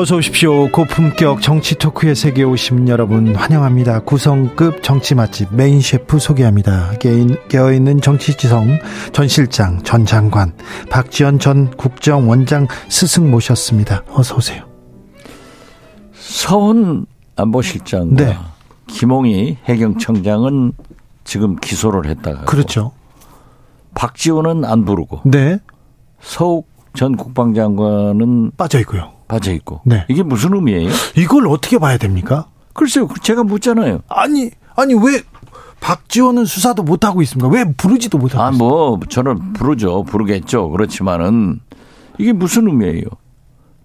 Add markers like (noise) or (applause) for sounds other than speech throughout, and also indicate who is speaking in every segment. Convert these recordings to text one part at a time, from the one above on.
Speaker 1: 어서 오십시오. 고품격 정치 토크의 세계에 오신 여러분 환영합니다. 구성급 정치 맛집 메인 셰프 소개합니다. 깨어있는 정치지성 전 실장, 전 장관, 박지원 전 국정원장 스승 모셨습니다. 어서 오세요.
Speaker 2: 서훈 안보실장과 네. 김홍희 해경청장은 지금 기소를 했다가
Speaker 1: 그렇죠.
Speaker 2: 박지원은 안 부르고
Speaker 1: 네.
Speaker 2: 서욱 전 국방장관은
Speaker 1: 빠져 있고요.
Speaker 2: 빠져 있고. 네. 이게 무슨 의미예요?
Speaker 1: 이걸 어떻게 봐야 됩니까?
Speaker 2: 글쎄요. 제가 묻잖아요.
Speaker 1: 아니, 아니 왜 박지원은 수사도 못 하고 있습니까? 왜 부르지도 못하고
Speaker 2: 아, 뭐 저는 부르죠. 부르겠죠. 그렇지만은 이게 무슨 의미예요?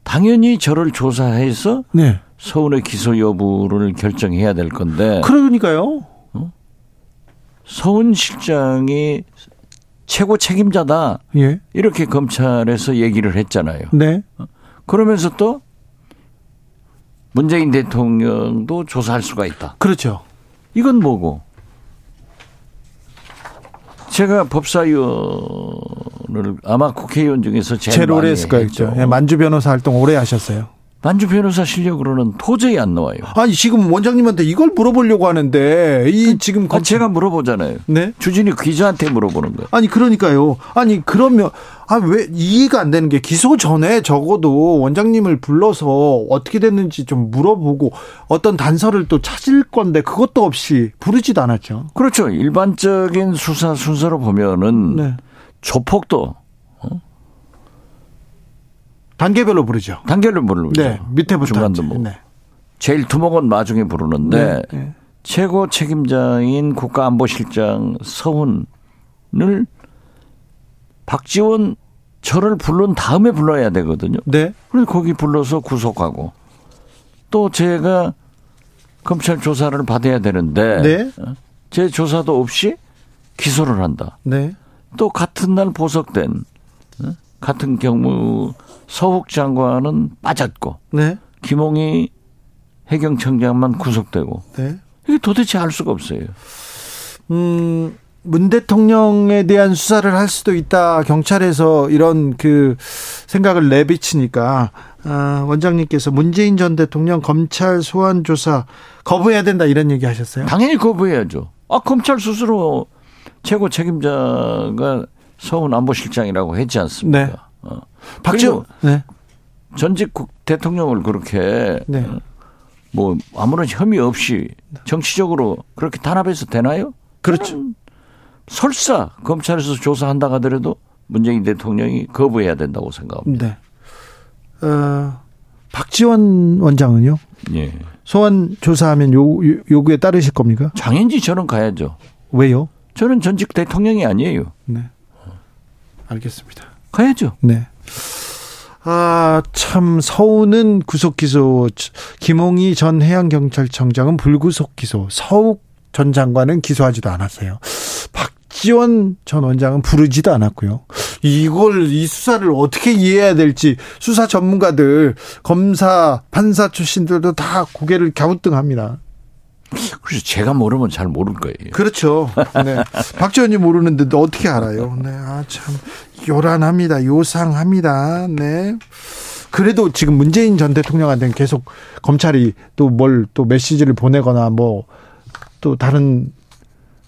Speaker 2: 당연히 저를 조사해서 네. 서울의 기소 여부를 결정해야 될 건데.
Speaker 1: 그러니까요. 어?
Speaker 2: 서훈 실장이 최고 책임자다. 예. 이렇게 검찰에서 얘기를 했잖아요.
Speaker 1: 네.
Speaker 2: 어? 그러면서 또 문재인 대통령도 조사할 수가 있다.
Speaker 1: 그렇죠.
Speaker 2: 이건 뭐고? 제가 법사위원을 아마 국회의원 중에서 제일, 제일 오래 했을 거예요.
Speaker 1: 예, 만주 변호사 활동 오래 하셨어요.
Speaker 2: 만주 변호사 실력으로는 도저히 안 나와요.
Speaker 1: 아니 지금 원장님한테 이걸 물어보려고 하는데 이 그, 지금
Speaker 2: 아, 제가 물어보잖아요. 네. 주진이 기자한테 물어보는 거예요.
Speaker 1: 아니 그러니까요. 아니 그러면 아 왜 이해가 안 되는 게 기소 전에 적어도 원장님을 불러서 어떻게 됐는지 좀 물어보고 어떤 단서를 또 찾을 건데 그것도 없이 부르지도 않았죠.
Speaker 2: 그렇죠. 일반적인 수사 순서로 보면은 네. 조폭도
Speaker 1: 단계별로 부르죠.
Speaker 2: 단계별로 부르죠.
Speaker 1: 네, 밑에부터
Speaker 2: 중간도 뭐. 네. 제일 두목은 마중에 부르는데 네, 네. 최고 책임자인 국가안보실장 서훈을 박지원 저를 부른 다음에 불러야 되거든요.
Speaker 1: 네.
Speaker 2: 그래서 거기 불러서 구속하고 또 제가 검찰 조사를 받아야 되는데 네. 제 조사도 없이 기소를 한다.
Speaker 1: 네.
Speaker 2: 또 같은 날 보석된 같은 경우 서욱 장관은 빠졌고
Speaker 1: 네.
Speaker 2: 김홍희 해경청장만 구속되고
Speaker 1: 네.
Speaker 2: 이게 도대체 알 수가 없어요.
Speaker 1: 음. 문 대통령에 대한 수사를 할 수도 있다. 경찰에서 이런 그 생각을 내비치니까 아, 원장님께서 문재인 전 대통령 검찰 소환 조사 거부해야 된다 이런 얘기 하셨어요?
Speaker 2: 당연히 거부해야죠. 아 검찰 스스로 최고 책임자가 서훈 안보실장이라고 했지 않습니까?
Speaker 1: 네. 어. 박지원 네.
Speaker 2: 전직 대통령을 그렇게 네. 어, 뭐 아무런 혐의 없이 정치적으로 그렇게 탄압해서 되나요?
Speaker 1: 그렇죠.
Speaker 2: 설사 검찰에서 조사한다 하더라도 문재인 대통령이 거부해야 된다고 생각합니다.
Speaker 1: 네. 어, 박지원 원장은요?
Speaker 2: 예.
Speaker 1: 소환 조사하면 요, 요구에 따르실 겁니까?
Speaker 2: 당연히 저는 가야죠.
Speaker 1: 왜요?
Speaker 2: 저는 전직 대통령이 아니에요.
Speaker 1: 네. 알겠습니다.
Speaker 2: 가야죠.
Speaker 1: 네. 아, 참, 서우는 구속 기소, 김홍희 전 해양경찰청장은 불구속 기소, 서욱 전 장관은 기소하지도 않았어요. 박지원 전 원장은 부르지도 않았고요. 이걸, 이 수사를 어떻게 이해해야 될지 수사 전문가들, 검사, 판사 출신들도 다 고개를 갸우뚱 합니다.
Speaker 2: 그래서 제가 모르면 잘 모를 거예요.
Speaker 1: 그렇죠. 네. (laughs) 박지원이 모르는데 어떻게 알아요? 네. 아, 참, 요란합니다. 요상합니다. 네. 그래도 지금 문재인 전 대통령한테는 계속 검찰이 또 뭘 또 메시지를 보내거나 뭐 또 다른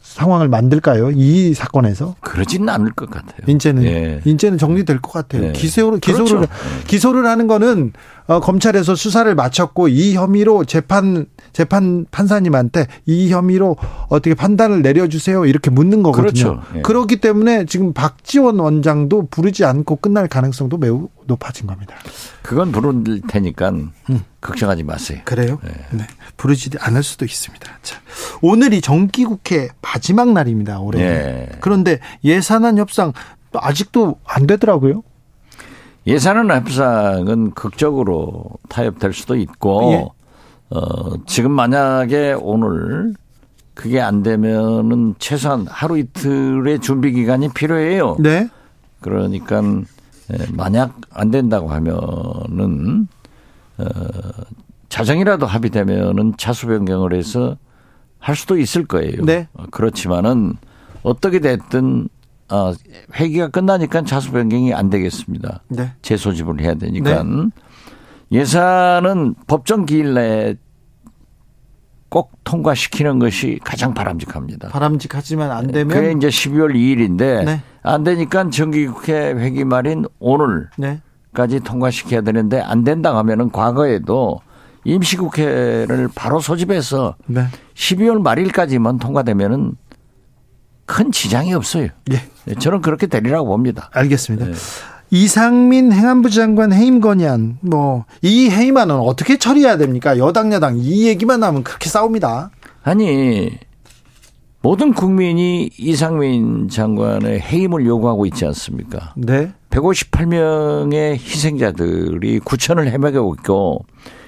Speaker 1: 상황을 만들까요? 이 사건에서?
Speaker 2: 그러지는 않을 것 같아요.
Speaker 1: 인제는 예. 인제는 정리될 것 같아요. 예. 기소를 기소를 그렇죠. 기소를 하는 거는 어, 검찰에서 수사를 마쳤고 이 혐의로 재판 재판 판사님한테 이 혐의로 어떻게 판단을 내려주세요 이렇게 묻는 거거든요.
Speaker 2: 그렇죠. 예.
Speaker 1: 그렇기 때문에 지금 박지원 원장도 부르지 않고 끝날 가능성도 매우 높아진 겁니다.
Speaker 2: 그건 부를 테니까 음. 걱정하지 마세요.
Speaker 1: 그래요? 네. 네. 부르지 않을 수도 있습니다. 자, 오늘이 정기국회 마지막 날입니다. 올해. 네. 그런데 예산안 협상 아직도 안 되더라고요.
Speaker 2: 예산안 협상은 극적으로 타협될 수도 있고 예. 어, 지금 만약에 오늘 그게 안 되면은 최소한 하루 이틀의 준비 기간이 필요해요.
Speaker 1: 네.
Speaker 2: 그러니까 예, 만약 안 된다고 하면은 어 자정이라도 합의되면은 차수 변경을 해서 할 수도 있을 거예요.
Speaker 1: 네.
Speaker 2: 어, 그렇지만은 어떻게 됐든 어 회기가 끝나니까 차수 변경이 안 되겠습니다.
Speaker 1: 네.
Speaker 2: 재소집을 해야 되니까 네. 예산은 법정 기일 내에 꼭 통과시키는 것이 가장 바람직합니다.
Speaker 1: 바람직하지만 안 되면
Speaker 2: 그게 이제 12월 2일인데 네. 안 되니까 정기국회 회기 말인 오늘까지 네. 통과시켜야 되는데 안 된다 하면은 과거에도 임시국회를 바로 소집해서 네. 12월 말일까지만 통과되면은 큰 지장이 없어요. 예. 저는 그렇게 되리라고 봅니다.
Speaker 1: 알겠습니다. 네. 이상민 행안부 장관 해임 건의안 뭐 이 해임안은 어떻게 처리해야 됩니까? 여당 야당 이 얘기만 나오면 그렇게 싸웁니다.
Speaker 2: 아니 모든 국민이 이상민 장관의 해임을 요구하고 있지 않습니까?
Speaker 1: 네.
Speaker 2: 158명의 희생자들이 구천을 헤매고 있고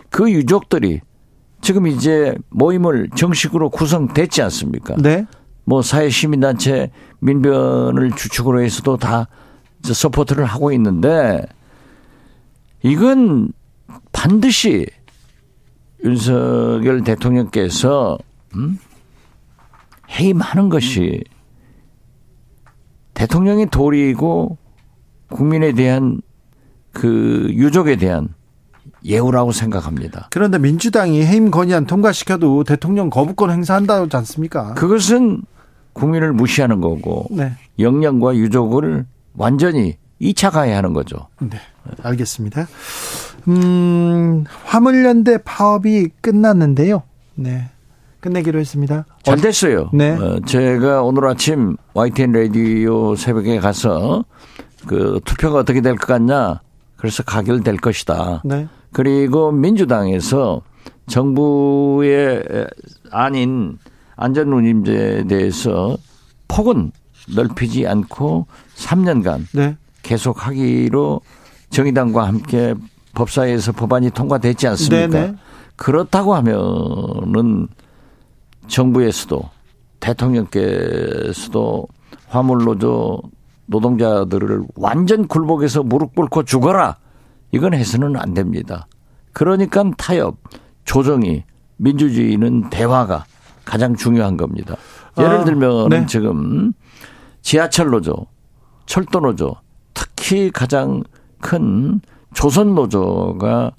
Speaker 2: 그 유족들이 지금 이제 모임을 정식으로 구성됐지 않습니까?
Speaker 1: 네.
Speaker 2: 뭐 사회 시민단체 민변을 주축으로 해서도 다 서포트를 하고 있는데 이건 반드시 윤석열 대통령께서 음? 해임하는 것이 대통령의 도리이고 국민에 대한 그 유족에 대한 예우라고 생각합니다.
Speaker 1: 그런데 민주당이 해임 건의안 통과시켜도 대통령 거부권 행사한다지 않습니까?
Speaker 2: 그것은 국민을 무시하는 거고 네. 영령과 유족을 완전히 2차 가해하는 거죠.
Speaker 1: 네. 알겠습니다. 음, 화물연대 파업이 끝났는데요. 네. 끝내기로 했습니다.
Speaker 2: 잘 됐어요. 네. 어, 제가 오늘 아침 YTN 라디오 새벽에 가서 그 투표가 어떻게 될 것 같냐. 그래서 가결될 것이다.
Speaker 1: 네.
Speaker 2: 그리고 민주당에서 정부의 아닌 안전운임제에 대해서 폭은 넓히지 않고 3년간
Speaker 1: 네.
Speaker 2: 계속 하기로 정의당과 함께 법사위에서 법안이 통과됐지 않습니까? 네네. 네. 그렇다고 하면은 정부에서도 대통령께서도 화물노조 노동자들을 완전 굴복해서 무릎 꿇고 죽어라. 이건 해서는 안 됩니다. 그러니까 타협, 조정이 민주주의는 대화가 가장 중요한 겁니다. 예를 아, 들면 아, 네. 지금 지하철 노조, 철도 노조, 특히 가장 큰 조선 노조가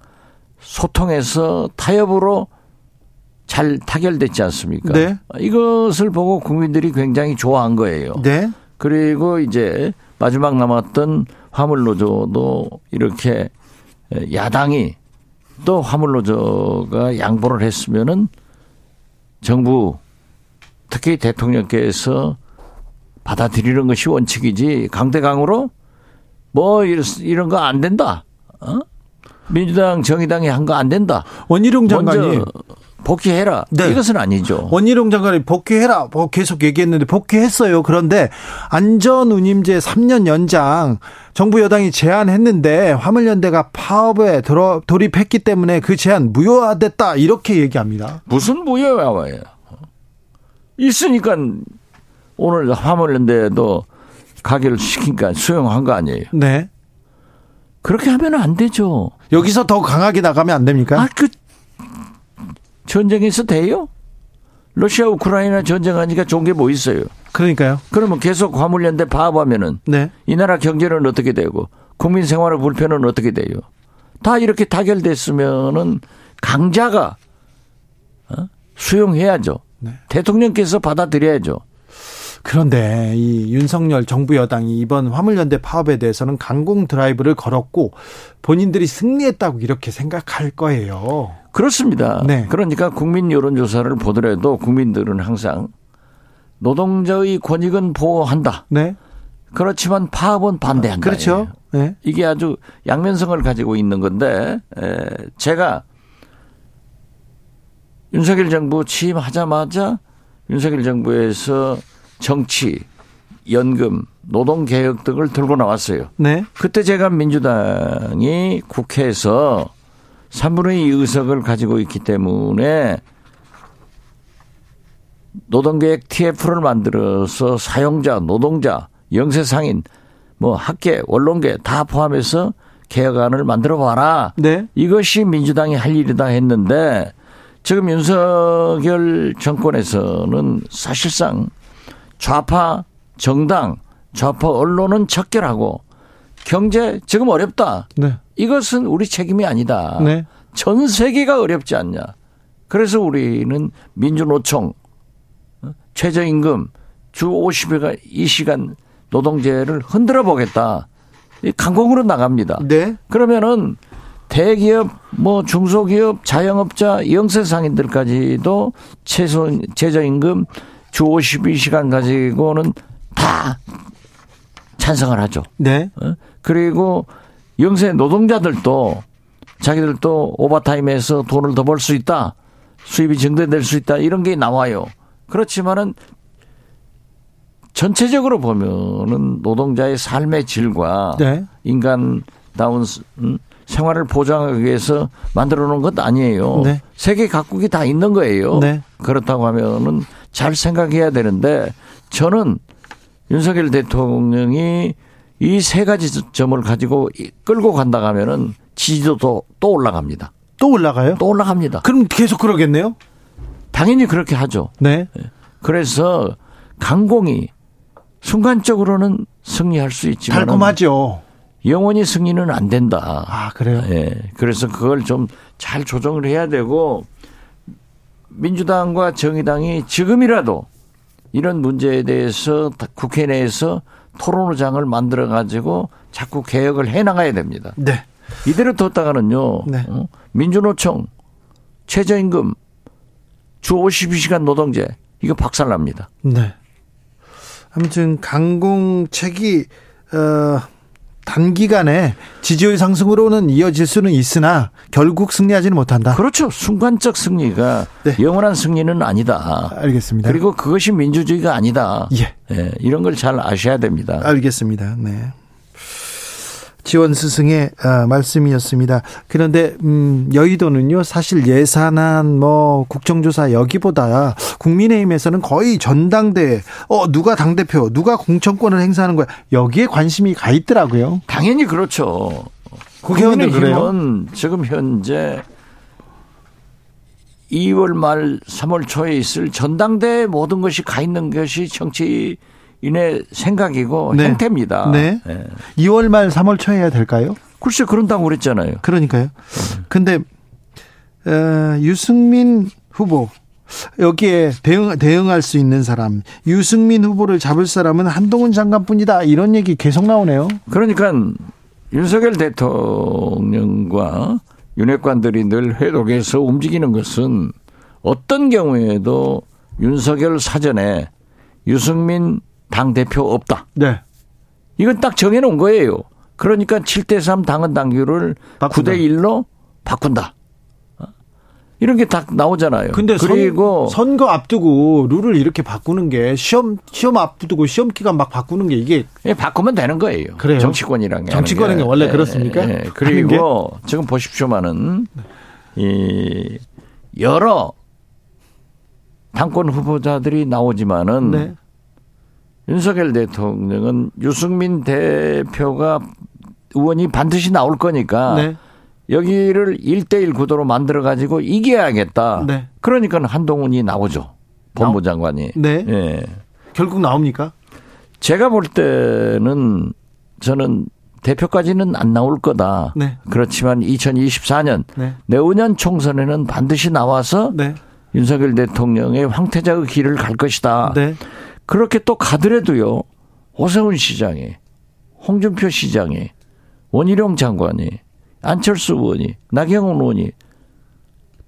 Speaker 2: 소통해서 타협으로 잘 타결됐지 않습니까?
Speaker 1: 네.
Speaker 2: 이것을 보고 국민들이 굉장히 좋아한 거예요.
Speaker 1: 네.
Speaker 2: 그리고 이제 마지막 남았던 화물 노조도 이렇게 야당이 또 화물 노조가 양보를 했으면은 정부 특히 대통령께서 받아들이는 것이 원칙이지 강대강으로 뭐 이런 거 안 된다. 어? 민주당 정의당이 한 거 안 된다.
Speaker 1: 원희룡 장관이
Speaker 2: 복귀해라. 네. 이것은 아니죠.
Speaker 1: 원희룡 장관이 복귀해라. 뭐 계속 얘기했는데 복귀했어요. 그런데 안전운임제 3년 연장 정부 여당이 제안했는데 화물연대가 파업에 들어 돌입했기 때문에 그 제안 무효화됐다. 이렇게 얘기합니다.
Speaker 2: 무슨 무효화예요? 있으니까 오늘 화물연대도 가결을 시키니까 수용한 거 아니에요.
Speaker 1: 네.
Speaker 2: 그렇게 하면 안 되죠.
Speaker 1: 여기서 더 강하게 나가면 안 됩니까?
Speaker 2: 아, 그 전쟁에서 돼요? 러시아 우크라이나 전쟁하니까 좋은 게 뭐 있어요?
Speaker 1: 그러니까요.
Speaker 2: 그러면 계속 화물연대 파업하면은
Speaker 1: 네.
Speaker 2: 이 나라 경제는 어떻게 되고 국민 생활의 불편은 어떻게 돼요? 다 이렇게 타결됐으면은 강자가 어? 수용해야죠. 네. 대통령께서 받아들여야죠.
Speaker 1: 그런데 이 윤석열 정부 여당이 이번 화물연대 파업에 대해서는 강공 드라이브를 걸었고 본인들이 승리했다고 이렇게 생각할 거예요.
Speaker 2: 그렇습니다. 네. 그러니까 국민 여론조사를 보더라도 국민들은 항상 노동자의 권익은 보호한다.
Speaker 1: 네.
Speaker 2: 그렇지만 파업은 반대한다.
Speaker 1: 그렇죠. 네.
Speaker 2: 이게 아주 양면성을 가지고 있는 건데 제가 윤석열 정부 취임하자마자 윤석열 정부에서 정치, 연금, 노동 개혁 등을 들고 나왔어요.
Speaker 1: 네.
Speaker 2: 그때 제가 민주당이 국회에서 3분의 2 의석을 가지고 있기 때문에 노동계획 TF를 만들어서 사용자, 노동자, 영세상인, 뭐 학계, 원론계 다 포함해서 개혁안을 만들어 봐라. 네. 이것이 민주당이 할 일이다 했는데 지금 윤석열 정권에서는 사실상 좌파 정당, 좌파 언론은 척결하고 경제 지금 어렵다. 네. 이것은 우리 책임이 아니다. 네. 전 세계가 어렵지 않냐. 그래서 우리는 민주노총, 어? 최저임금, 주 50일 이 시간 노동제를 흔들어 보겠다. 강공으로 나갑니다. 네. 그러면은 대기업, 뭐 중소기업, 자영업자, 영세 상인들까지도 최소 최저임금 주 52시간 가지고는 다 찬성을 하죠. 네. 어? 그리고 영세 노동자들도 자기들도 오버타임에서 돈을 더 벌 수 있다. 수입이 증대될 수 있다. 이런 게 나와요. 그렇지만은 전체적으로 보면은 노동자의 삶의 질과 네. 인간다운 음, 생활을 보장하기 위해서 만들어 놓은 것 아니에요. 네. 세계 각국이 다 있는 거예요. 네. 그렇다고 하면은 잘 생각해야 되는데 저는 윤석열 대통령이 이 세 가지 점을 가지고 끌고 간다 하면은 지지도도 또 올라갑니다.
Speaker 1: 또 올라가요?
Speaker 2: 또 올라갑니다.
Speaker 1: 그럼 계속 그러겠네요?
Speaker 2: 당연히 그렇게 하죠. 네. 예. 그래서 강공이 순간적으로는 승리할 수 있지만
Speaker 1: 달콤하죠.
Speaker 2: 영원히 승리는 안 된다.
Speaker 1: 아 그래요?
Speaker 2: 예. 그래서 그걸 좀 잘 조정을 해야 되고 민주당과 정의당이 지금이라도 이런 문제에 대해서 국회 내에서 토론의장을 만들어 가지고 자꾸 개혁을 해 나가야 됩니다. 네. 이대로 뒀다가는요. 네. 어? 민주노총 최저임금 주 52시간 노동제 이거 박살납니다. 네.
Speaker 1: 아무튼 강공책이 어 단기간에 지지율 상승으로는 이어질 수는 있으나 결국 승리하지는 못한다.
Speaker 2: 그렇죠. 순간적 승리가 네. 영원한 승리는 아니다.
Speaker 1: 알겠습니다.
Speaker 2: 그리고 그것이 민주주의가 아니다. 예. 예 이런 걸 잘 아셔야 됩니다.
Speaker 1: 알겠습니다. 네. 지원 스승의 아, 말씀이었습니다. 그런데 음, 여의도는요 사실 예산안 뭐 국정조사 여기보다 국민의힘에서는 거의 전당대 어 누가 당 대표 누가 공천권을 행사하는 거야 여기에 관심이 가 있더라고요.
Speaker 2: 당연히 그렇죠. 국민의힘은 지금 현재 2월 말 3월 초에 있을 전당대에 모든 것이 가 있는 것이 정치 인의 생각이고 네. 행태입니다. 네.
Speaker 1: 네. 2월 말 3월 초에 해야 될까요?
Speaker 2: 글쎄 그런다고 그랬잖아요.
Speaker 1: 그러니까요. 네. 근데 어, 유승민 후보 여기에 대응 대응할 수 있는 사람 유승민 후보를 잡을 사람은 한동훈 장관뿐이다 이런 얘기 계속 나오네요.
Speaker 2: 그러니까 윤석열 대통령과 윤핵관들이 늘 회독에서 움직이는 것은 어떤 경우에도 윤석열 사전에 유승민 당 대표 없다. 네. 이건 딱 정해놓은 거예요. 그러니까 7대3 당헌 당규를 바꾼다. 9대 1로 바꾼다. 어? 이런 게 딱 나오잖아요.
Speaker 1: 근데 그리고 선, 거 앞두고 룰을 이렇게 바꾸는 게 시험 시험 앞두고 시험 기간 막 바꾸는 게 이게
Speaker 2: 예, 바꾸면 되는 거예요. 그래요. 정치권이란 게
Speaker 1: 정치권은 원래 네, 그렇습니까? 네.
Speaker 2: 그리고 지금 보십시오만은 이 여러 당권 후보자들이 나오지만은 네. 윤석열 대통령은 유승민 대표가 의원이 반드시 나올 거니까 네. 여기를 1대1 구도로 만들어 가지고 이겨야겠다. 네. 그러니까 한동훈이 나오죠. 법무장관이.
Speaker 1: 네. 예. 결국 나옵니까?
Speaker 2: 제가 볼 때는 저는 대표까지는 안 나올 거다. 네. 그렇지만 2024년 네. 내후년 총선에는 반드시 나와서 네. 윤석열 대통령의 황태자의 길을 갈 것이다. 네. 그렇게 또 가더라도요. 오세훈 시장이, 홍준표 시장이, 원희룡 장관이, 안철수 의원이, 나경원 의원이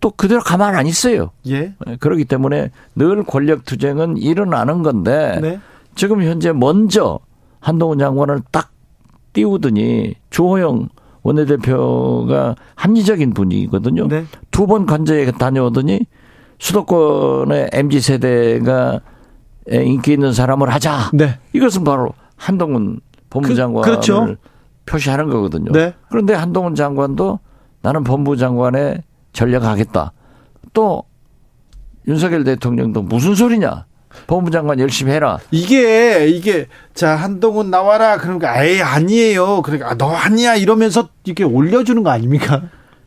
Speaker 2: 또 그대로 가만 안 있어요. 예. 네, 그렇기 때문에 늘 권력 투쟁은 일어나는 건데 네. 지금 현재 먼저 한동훈 장관을 딱 띄우더니 주호영 원내대표가 합리적인 분이거든요. 네. 두번 관저에 다녀오더니 수도권의 MZ 세대가 인기 있는 사람을 하자. 네. 이것은 바로 한동훈 법무장관을 그, 그렇죠. 표시하는 거거든요. 네. 그런데 한동훈 장관도 나는 법무장관에 전략하겠다. 또 윤석열 대통령도 무슨 소리냐? 법무장관 열심히 해라.
Speaker 1: 이게 이게 자 한동훈 나와라 그러니까 아예 아니에요. 그러니까 아, 너 아니야 이러면서 이게 올려주는 거 아닙니까?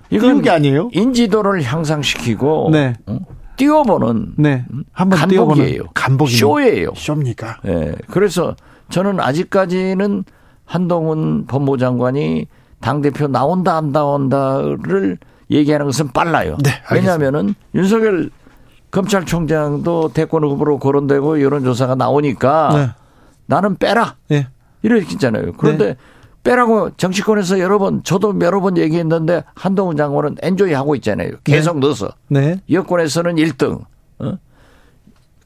Speaker 2: 이건 게 아니에요. 인지도를 향상시키고 네. 어? 띄워보는 네. 한번 간복이에요. 간복 쇼예요.
Speaker 1: 쇼입니까? 예.
Speaker 2: 네. 그래서 저는 아직까지는 한동훈 법무장관이 당 대표 나온다 안 나온다를 얘기하는 것은 빨라요. 네, 왜냐하면은 윤석열 검찰총장도 대권 후보로 거론되고 여론조사가 나오니까 네. 나는 빼라. 네. 이렇게 했잖아요. 그런데 네. 빼라고 정치권에서 여러 번 저도 여러 번 얘기했는데 한동훈 장관은 엔조이 하고 있잖아요. 계속 네. 넣어서. 네. 여권에서는 1등. 어?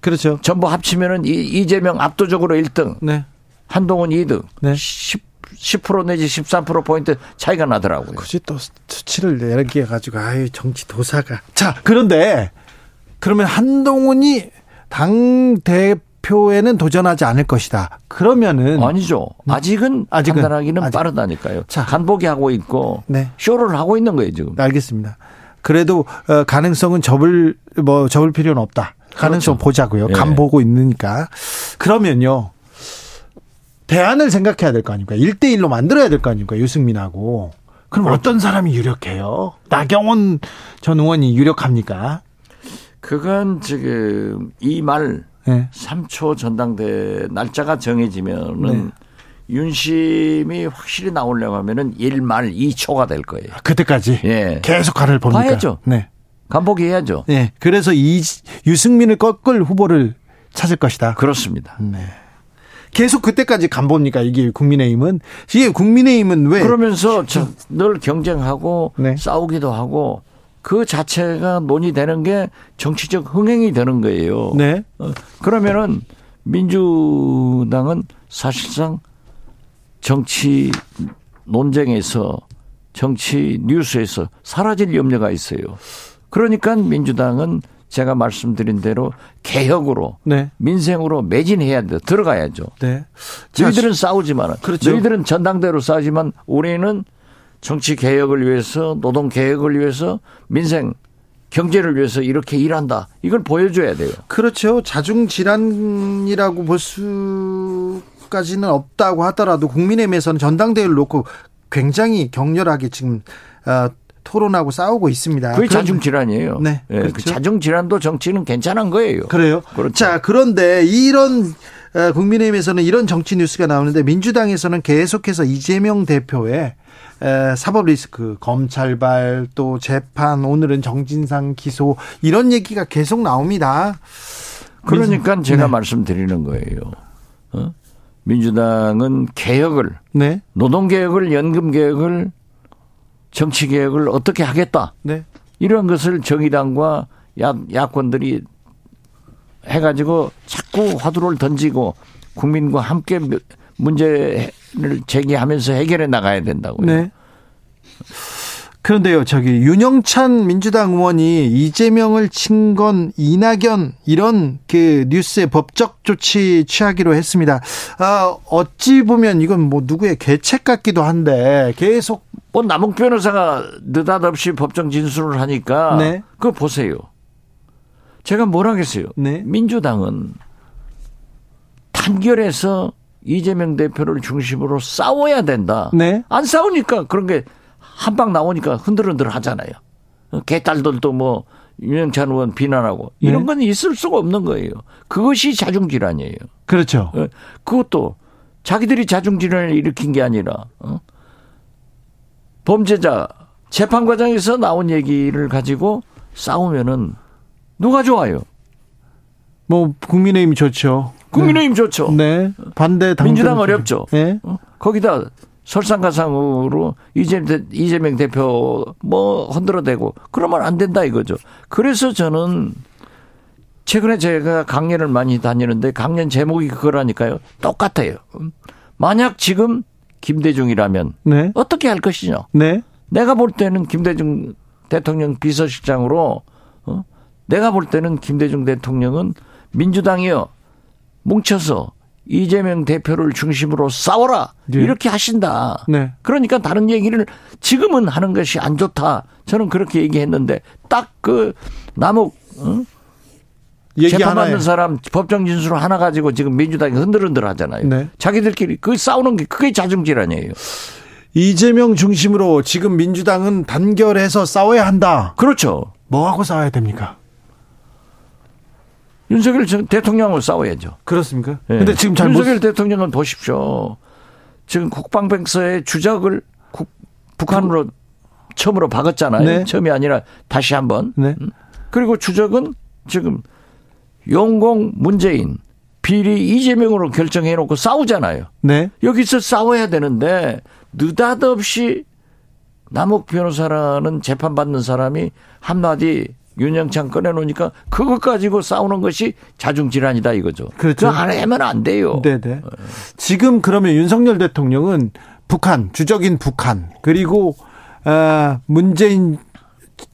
Speaker 1: 그렇죠.
Speaker 2: 전부 합치면은 이재명 압도적으로 1등. 네. 한동훈 2등. 네. 10, 10% 내지 13%포인트 차이가 나더라고요.
Speaker 1: 굳이 또 수치를 내게 가지고 아유 정치 도사가. 자, 그런데 그러면 한동훈이 당 대 표에는 도전하지 않을 것이다. 그러면은
Speaker 2: 아니죠. 아직은 아직은 판단하기는 아직. 빠르다니까요. 자, 간보기 하고 있고 네. 쇼를 하고 있는 거예요 지금.
Speaker 1: 알겠습니다. 그래도 어, 가능성은 접을 뭐 접을 필요는 없다. 가능성 그렇죠. 보자고요. 네. 간 보고 있으니까. 그러면요. 대안을 생각해야 될 거 아닙니까? 1대1로 만들어야 될 거 아닙니까? 유승민하고. 그럼 그렇죠. 어떤 사람이 유력해요? 나경원 전 의원이 유력합니까?
Speaker 2: 그건 지금 이 말 네. 3초 전당대 날짜가 정해지면은 네. 윤심이 확실히 나오려고 하면은 1말 2초가 될 거예요.
Speaker 1: 아, 그때까지? 예. 계속 가를 봅니까?
Speaker 2: 봐야죠. 네. 간보기 해야죠.
Speaker 1: 네. 그래서 이 유승민을 꺾을 후보를 찾을 것이다.
Speaker 2: 그렇습니다. 네.
Speaker 1: 계속 그때까지 간 봅니까? 이게 국민의힘은 이게 국민의힘은 왜
Speaker 2: 그러면서 늘 경쟁하고 네. 싸우기도 하고 그 자체가 논의되는 게 정치적 흥행이 되는 거예요. 네. 어, 그러면은 민주당은 사실상 정치 논쟁에서 정치 뉴스에서 사라질 염려가 있어요. 그러니까 민주당은 제가 말씀드린 대로 개혁으로 네. 민생으로 매진해야 돼 들어가야죠. 네. 너희들은 싸우지만 그렇죠. 너희들은 전당대로 싸우지만 우리는 정치 개혁을 위해서 노동 개혁을 위해서 민생 경제를 위해서 이렇게 일한다. 이걸 보여줘야 돼요.
Speaker 1: 그렇죠. 자중 질환이라고 볼 수까지는 없다고 하더라도 국민의힘에서는 전당대회를 놓고 굉장히 격렬하게 지금 어, 토론하고 싸우고 있습니다.
Speaker 2: 그게 자중 질환이에요. 네. 네. 그렇죠. 그 자중 질환도 정치는 괜찮은 거예요.
Speaker 1: 그래요. 그렇죠. 자, 그런데 이런 어, 국민의힘에서는 이런 정치 뉴스가 나오는데 민주당에서는 계속해서 이재명 대표의 사법 리스크, 검찰발, 또 재판, 오늘은 정진상 기소 이런 얘기가 계속 나옵니다.
Speaker 2: 그러니까 제가 네. 말씀드리는 거예요. 어? 민주당은 개혁을, 네. 노동 개혁을, 연금 개혁을, 정치 개혁을 어떻게 하겠다. 네. 이런 것을 정의당과 야, 야권들이 해가지고 자꾸 화두를 던지고 국민과 함께 문제를 제기하면서 해결해 나가야 된다고요. 네.
Speaker 1: 그런데요, 저기 윤영찬 민주당 의원이 이재명을 친 건 이낙연 이런 그 뉴스에 법적 조치 취하기로 했습니다. 아, 어찌 보면 이건 뭐 누구의 계책 같기도 한데 계속
Speaker 2: 뭐 남욱 변호사가 느닷없이 법정 진술을 하니까 네. 그거 보세요. 제가 뭘 하겠어요. 네. 민주당은 단결해서 이재명 대표를 중심으로 싸워야 된다. 네. 안 싸우니까 그런 게 한 방 나오니까 흔들흔들 하잖아요. 개딸들도 뭐 윤영찬 의원 비난하고 이런 네. 건 있을 수가 없는 거예요. 그것이 자중질환이에요.
Speaker 1: 그렇죠.
Speaker 2: 어, 그것도 자기들이 자중질환을 일으킨 게 아니라 어? 범죄자 재판 과정에서 나온 얘기를 가지고 싸우면은 누가 좋아요?
Speaker 1: 뭐 국민의힘 좋죠.
Speaker 2: 국민의힘 네. 좋죠. 네.
Speaker 1: 반대
Speaker 2: 당 민주당 어렵죠. 네. 어? 거기다 설상가상으로 이재명 대표 뭐 흔들어대고 그러면 안 된다 이거죠. 그래서 저는 최근에 제가 강연을 많이 다니는데 강연 제목이 그거라니까요. 똑같아요. 만약 지금 김대중이라면 네. 어떻게 할 것이냐. 네. 내가 볼 때는 김대중 대통령 비서실장으로 어? 내가 볼 때는 김대중 대통령은 민주당이요 뭉쳐서 이재명 대표를 중심으로 싸워라 네. 이렇게 하신다. 네. 그러니까 다른 얘기를 지금은 하는 것이 안 좋다. 저는 그렇게 얘기했는데 딱 그 남욱 어? 재판받는 사람 법정 진술 하나 가지고 지금 민주당이 흔들흔들 하잖아요. 네. 자기들끼리 그 싸우는 게 그게 자중질 아니에요.
Speaker 1: 이재명 중심으로 지금 민주당은 단결해서 싸워야 한다.
Speaker 2: 그렇죠.
Speaker 1: 뭐하고 싸워야 됩니까?
Speaker 2: 윤석열 대통령을 싸워야죠.
Speaker 1: 그렇습니까?
Speaker 2: 네. 근데 지금 잘 윤석열 못... 대통령은 보십시오. 지금 국방백서의 주적을 국, 북한으로 처음으로 박았잖아요. 네. 처음이 아니라 다시 한번. 네. 음. 그리고 주적은 지금 용공 문재인 비리 이재명으로 결정해 놓고 싸우잖아요. 네. 여기서 싸워야 되는데 느닷없이 남욱 변호사라는 재판받는 사람이 한마디 윤영창 꺼내놓으니까 그것 가지고 싸우는 것이 자중질환이다 이거죠. 그렇죠. 그안 하면 안 돼요.
Speaker 1: 네네. 지금 그러면 윤석열 대통령은 북한, 주적인 북한, 그리고, 어, 문재인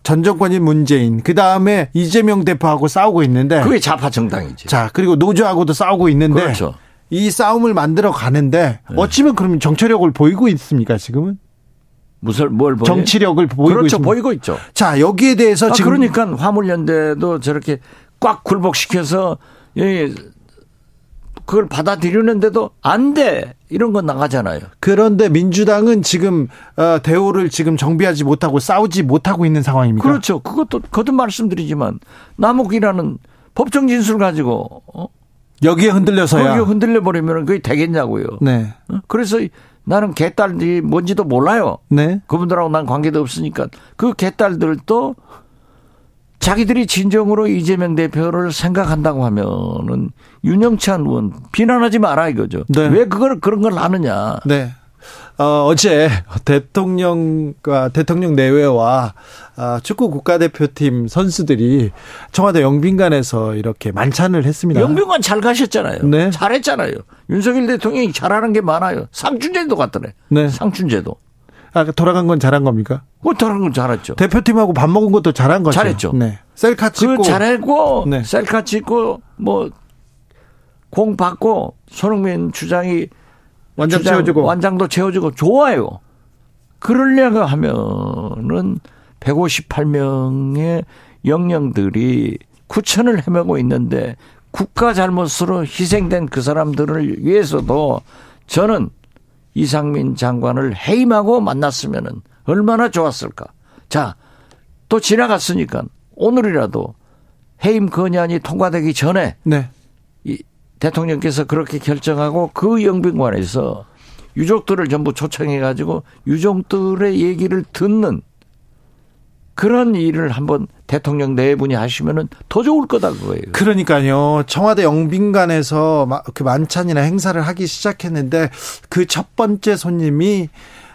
Speaker 1: 전 정권인 문재인, 그 다음에 이재명 대표하고 싸우고 있는데.
Speaker 2: 그게 좌파 정당이지.
Speaker 1: 자, 그리고 노조하고도 싸우고 있는데. 그렇죠. 이 싸움을 만들어 가는데 네. 어찌면 그러면 정치력을 보이고 있습니까 지금은?
Speaker 2: 무슨 뭘 보여?
Speaker 1: 정치력을 보이고
Speaker 2: 그렇죠
Speaker 1: 있습니다.
Speaker 2: 보이고 있죠.
Speaker 1: 자 여기에 대해서
Speaker 2: 아, 지금 그러니까 화물연대도 저렇게 꽉 굴복시켜서 예, 그걸 받아들이는데도 안 돼. 이런 건 나가잖아요.
Speaker 1: 그런데 민주당은 지금 어, 대우를 지금 정비하지 못하고 싸우지 못하고 있는 상황입니다.
Speaker 2: 그렇죠. 그것도 거듭 말씀드리지만 남욱이라는 법정 진술 가지고 어?
Speaker 1: 여기에 흔들려서야
Speaker 2: 여기에 흔들려 버리면 그게 되겠냐고요. 네. 어? 그래서 나는 개딸이 뭔지도 몰라요. 네. 그분들하고 난 관계도 없으니까 그 개딸들도 자기들이 진정으로 이재명 대표를 생각한다고 하면은 윤영찬 의원 비난하지 마라 이거죠. 네. 왜 그걸 그런 걸 하느냐.
Speaker 1: 네. 어, 어제 대통령과 대통령 내외와 아, 축구 국가대표팀 선수들이 청와대 영빈관에서 이렇게 만찬을 했습니다.
Speaker 2: 영빈관 잘 가셨잖아요. 네. 잘했잖아요. 윤석열 대통령이 잘하는 게 많아요. 상춘제도 갔더래. 네. 상춘제도.
Speaker 1: 아, 돌아간 건 잘한 겁니까?
Speaker 2: 뭐 돌아간 건 잘했죠.
Speaker 1: 대표팀하고 밥 먹은 것도 잘한 거죠.
Speaker 2: 잘했죠.
Speaker 1: 네. 셀카 찍고.
Speaker 2: 그 잘했고, 네. 셀카 찍고, 뭐, 공 받고, 손흥민 주장이
Speaker 1: 완장 채워주고
Speaker 2: 완장도 채워주고 좋아요. 그러려고 하면은 158명의 영령들이 구천을 헤매고 있는데 국가 잘못으로 희생된 그 사람들을 위해서도 저는 이상민 장관을 해임하고 만났으면은 얼마나 좋았을까. 자, 또 지나갔으니까 오늘이라도 해임 건의안이 통과되기 전에 네. 이 대통령께서 그렇게 결정하고 그 영빈관에서 유족들을 전부 초청해 가지고 유족들의 얘기를 듣는 그런 일을 한번 대통령 내분이 하시면은 더 좋을 거다 그거예요.
Speaker 1: 그러니까요. 청와대 영빈관에서 그 만찬이나 행사를 하기 시작했는데 그 첫 번째 손님이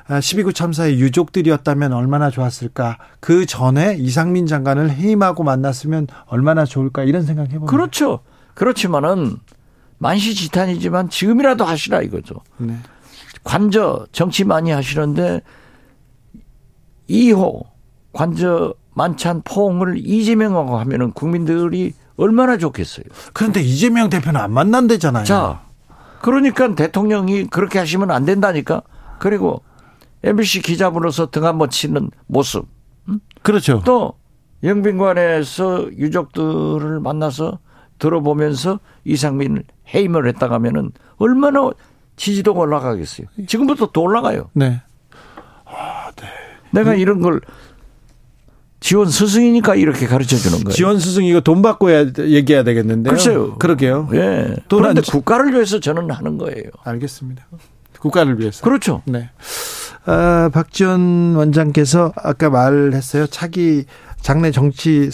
Speaker 1: 12구 참사의 유족들이었다면 얼마나 좋았을까. 그 전에 이상민 장관을 해임하고 만났으면 얼마나 좋을까 이런 생각 해봅니다.
Speaker 2: 그렇죠. 그렇지만은 만시지탄이지만 지금이라도 하시라 이거죠. 네. 관저 정치 많이 하시는데 2호 관저 만찬 포옹을 이재명하고 하면은 국민들이 얼마나 좋겠어요.
Speaker 1: 그런데 이재명 대표는 안 만난대잖아요.
Speaker 2: 자, 그러니까 대통령이 그렇게 하시면 안 된다니까. 그리고 MBC 기자분으로서 등 한번 치는 모습.
Speaker 1: 응? 그렇죠.
Speaker 2: 또 영빈관에서 유족들을 만나서 들어보면서 이상민을 해임을 했다가 하면은 얼마나 지지도가 올라가겠어요. 지금부터 더 올라가요. 네. 아, 네. 내가 이런 걸 지원 스승이니까 이렇게 가르쳐 주는 거예요.
Speaker 1: 지원 스승 이거 돈 받고 야 얘기해야 되겠는데요.
Speaker 2: 글쎄요.
Speaker 1: 그러게요.
Speaker 2: 예. 그런데 국가를 위해서 저는 하는 거예요.
Speaker 1: 알겠습니다. 국가를 위해서.
Speaker 2: 그렇죠.
Speaker 1: 네. 아, 박지원 원장께서 아까 말했어요. 차기 장래 정치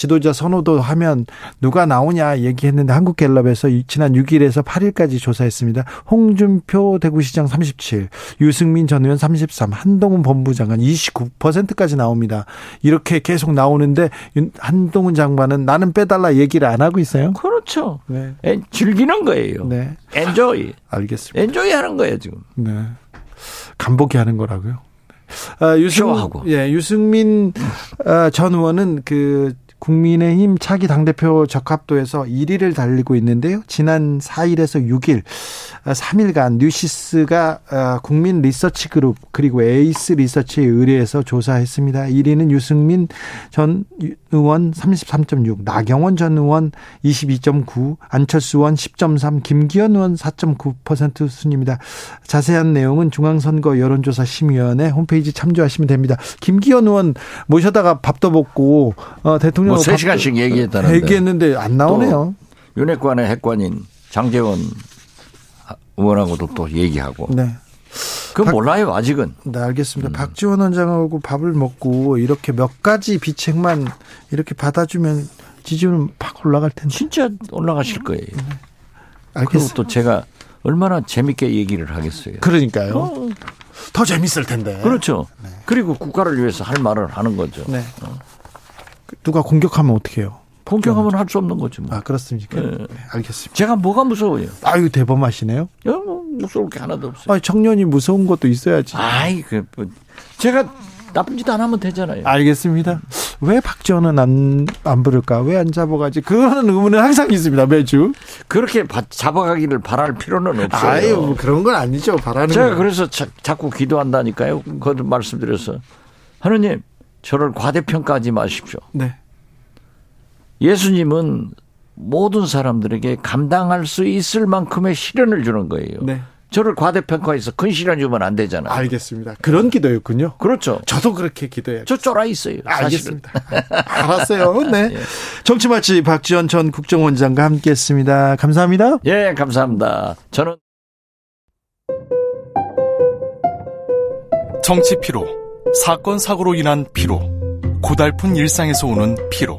Speaker 1: 지도자 선호도 하면 누가 나오냐 얘기했는데 한국갤럽에서 지난 6일에서 8일까지 조사했습니다. 홍준표 대구시장 37, 유승민 전 의원 33, 한동훈 법무장관 29%까지 나옵니다. 이렇게 계속 나오는데 한동훈 장관은 나는 빼달라 얘기를 안 하고 있어요.
Speaker 2: 그렇죠. 네. 즐기는 거예요. 네. 엔조이. (laughs)
Speaker 1: 알겠습니다.
Speaker 2: 엔조이 하는 거예요, 지금. 네.
Speaker 1: 간보기 하는 거라고요. 아, 유승, 예, 유승민 아, 전 의원은 그 국민의힘 차기 당대표 적합도에서 1위를 달리고 있는데요. 지난 4일에서 6일, 3일간 아, 뉴시스가 아, 국민 리서치 그룹 그리고 에이스 리서치에 의뢰해서 조사했습니다. 1위는 유승민 전 의원 33.6, 나경원 전 의원 22.9, 안철수 의원 10.3, 김기현 의원 4.9% 순입니다. 자세한 내용은 중앙선거 여론조사 심의위원회 홈페이지 참조하시면 됩니다. 김기현 의원 모셔다가 밥도 먹고 어, 대통령
Speaker 2: 뭐 3시간씩 얘기했다는데
Speaker 1: 얘기했는데 안 나오네요.
Speaker 2: 윤핵관의 핵관인 장재원 의원하고도 또 얘기하고. 네. 그 몰라요 아직은.
Speaker 1: 네 알겠습니다. 음. 박지원 원장하고 밥을 먹고 이렇게 몇 가지 비책만 이렇게 받아주면 지지율은 팍 올라갈 텐데.
Speaker 2: 진짜 올라가실 거예요. 네. 알겠습니다. 그리고 또 제가 얼마나 재밌게 얘기를 하겠어요.
Speaker 1: 그러니까요. 어. 더 재밌을 텐데.
Speaker 2: 그렇죠. 네. 그리고 국가를 위해서 할 말을 하는 거죠. 네. 어.
Speaker 1: 누가 공격하면 어떻게 해요?
Speaker 2: 공격하면 할 수 없는 거죠. 뭐.
Speaker 1: 아 그렇습니까? 네. 네. 알겠습니다.
Speaker 2: 제가 뭐가 무서워요?
Speaker 1: 아유 대범하시네요.
Speaker 2: 야, 뭐 무서울 게 하나도 없어요.
Speaker 1: 아 청년이 무서운 것도 있어야지.
Speaker 2: 아이 그 뭐, 제가 나쁜 짓 안 하면 되잖아요.
Speaker 1: 알겠습니다. 왜 박지원은 안, 안 부를까? 왜 안 잡아가지? 그거는 의문은 항상 있습니다, 매주.
Speaker 2: 그렇게 바, 잡아가기를 바랄 필요는 없어요.
Speaker 1: 아유, 뭐 그런 건 아니죠, 바라는
Speaker 2: 제가 건. 그래서 자, 자꾸 기도한다니까요. 그것도 말씀드려서. 하느님, 저를 과대평가하지 마십시오. 네. 예수님은 모든 사람들에게 감당할 수 있을 만큼의 시련을 주는 거예요. 네. 저를 과대평가해서 큰 시련 주면 안 되잖아요.
Speaker 1: 알겠습니다. 그런 기도였군요.
Speaker 2: 그렇죠.
Speaker 1: 저도 그렇게 기도해요.
Speaker 2: 저 쫄아 있어요.
Speaker 1: 알겠습니다. (laughs) 알았어요. 네. 예. 정치마치 박지원 전 국정원장과 함께 했습니다. 감사합니다.
Speaker 2: 예, 감사합니다. 저는
Speaker 3: 정치 피로, 사건 사고로 인한 피로, 고달픈 일상에서 오는 피로.